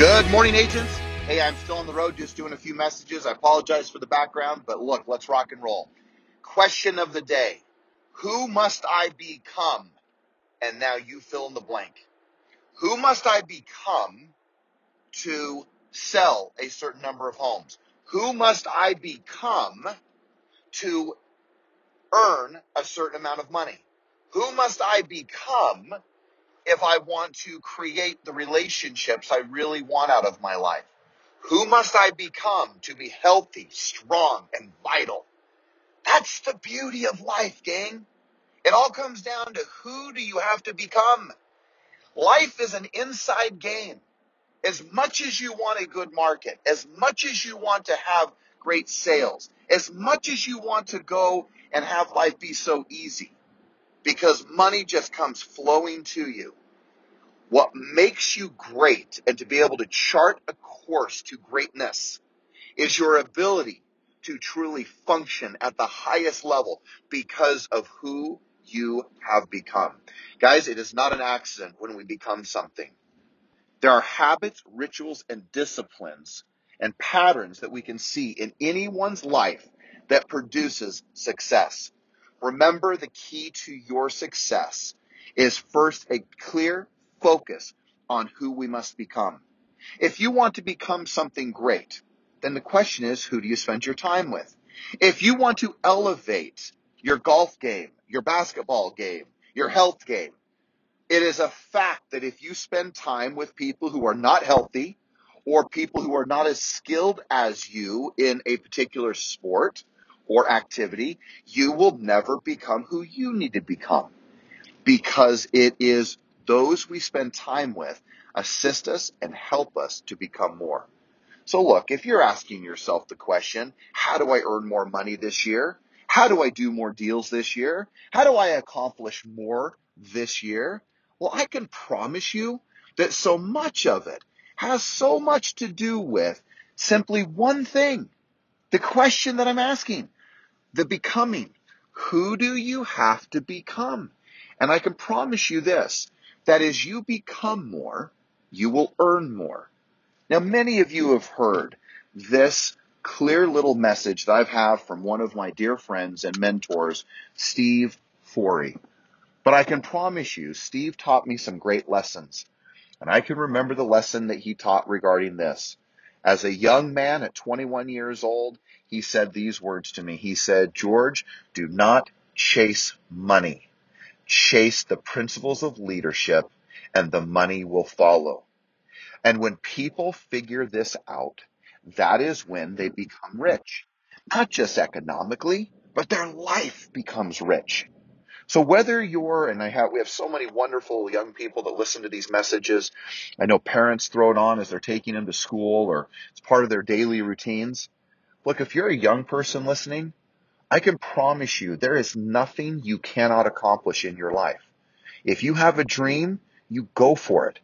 Good morning, agents. Hey, I'm still on the road, just doing a few messages. I apologize for the background, but look, let's rock and roll. Question of the day Who must I become? And now you fill in the blank. Who must I become to sell a certain number of homes? Who must I become to earn a certain amount of money? Who must I become if I want to create the relationships I really want out of my life? Who must I become to be healthy, strong, and vital? That's the beauty of life, gang. It all comes down to who do you have to become? Life is an inside game. As much as you want a good market, as much as you want to have great sales, as much as you want to go and have life be so easy, because money just comes flowing to you. What makes you great and to be able to chart a course to greatness is your ability to truly function at the highest level because of who you have become. Guys, it is not an accident when we become something. There are habits, rituals, and disciplines and patterns that we can see in anyone's life that produces success. Remember the key to your success is first a clear focus on who we must become. If you want to become something great, then the question is, who do you spend your time with? If you want to elevate your golf game, your basketball game, your health game, it is a fact that if you spend time with people who are not healthy or people who are not as skilled as you in a particular sport or activity, you will never become who you need to become because it is those we spend time with assist us and help us to become more. So look, if you're asking yourself the question, how do I earn more money this year? How do I do more deals this year? How do I accomplish more this year? Well, I can promise you that so much of it has so much to do with simply one thing. The question that I'm asking, the becoming. Who do you have to become? And I can promise you this, that as you become more, you will earn more. Now, many of you have heard this clear little message that I've had from one of my dear friends and mentors, Steve Forey. But I can promise you, Steve taught me some great lessons. And I can remember the lesson that he taught regarding this. As a young man at 21 years old, he said these words to me. He said, George, do not chase money chase the principles of leadership and the money will follow. And when people figure this out, that is when they become rich. Not just economically, but their life becomes rich. So whether you're, and I have, we have so many wonderful young people that listen to these messages. I know parents throw it on as they're taking them to school or it's part of their daily routines. Look, if you're a young person listening, I can promise you there is nothing you cannot accomplish in your life. If you have a dream, you go for it.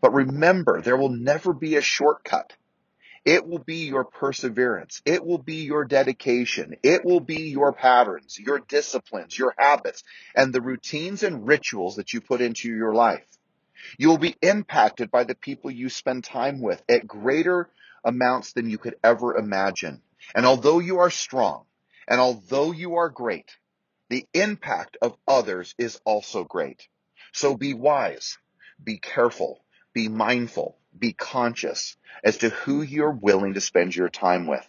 But remember, there will never be a shortcut. It will be your perseverance. It will be your dedication. It will be your patterns, your disciplines, your habits, and the routines and rituals that you put into your life. You will be impacted by the people you spend time with at greater amounts than you could ever imagine. And although you are strong, and although you are great, the impact of others is also great. So be wise, be careful, be mindful, be conscious as to who you're willing to spend your time with.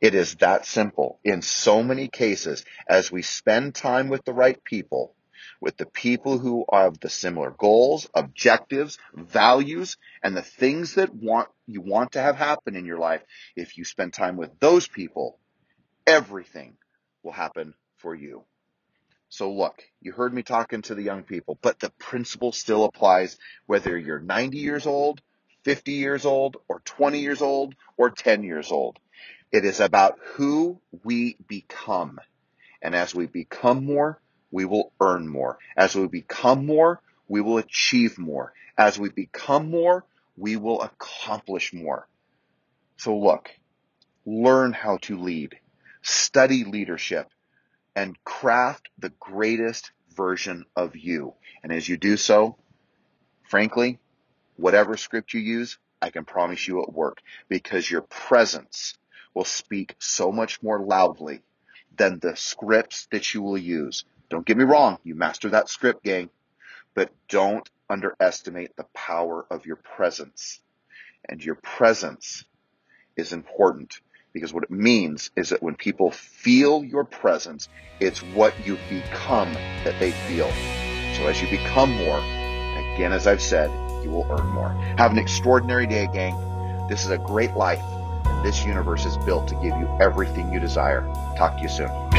It is that simple. In so many cases, as we spend time with the right people, with the people who have the similar goals, objectives, values, and the things that want you want to have happen in your life, if you spend time with those people, everything will happen for you. So look, you heard me talking to the young people, but the principle still applies whether you're 90 years old, 50 years old, or 20 years old, or 10 years old. It is about who we become. And as we become more, we will earn more. As we become more, we will achieve more. As we become more, we will accomplish more. So look, learn how to lead study leadership, and craft the greatest version of you. And as you do so, frankly, whatever script you use, I can promise you at work because your presence will speak so much more loudly than the scripts that you will use. Don't get me wrong, you master that script, gang, but don't underestimate the power of your presence. And your presence is important because what it means is that when people feel your presence, it's what you become that they feel. So as you become more, again, as I've said, you will earn more. Have an extraordinary day, gang. This is a great life, and this universe is built to give you everything you desire. Talk to you soon.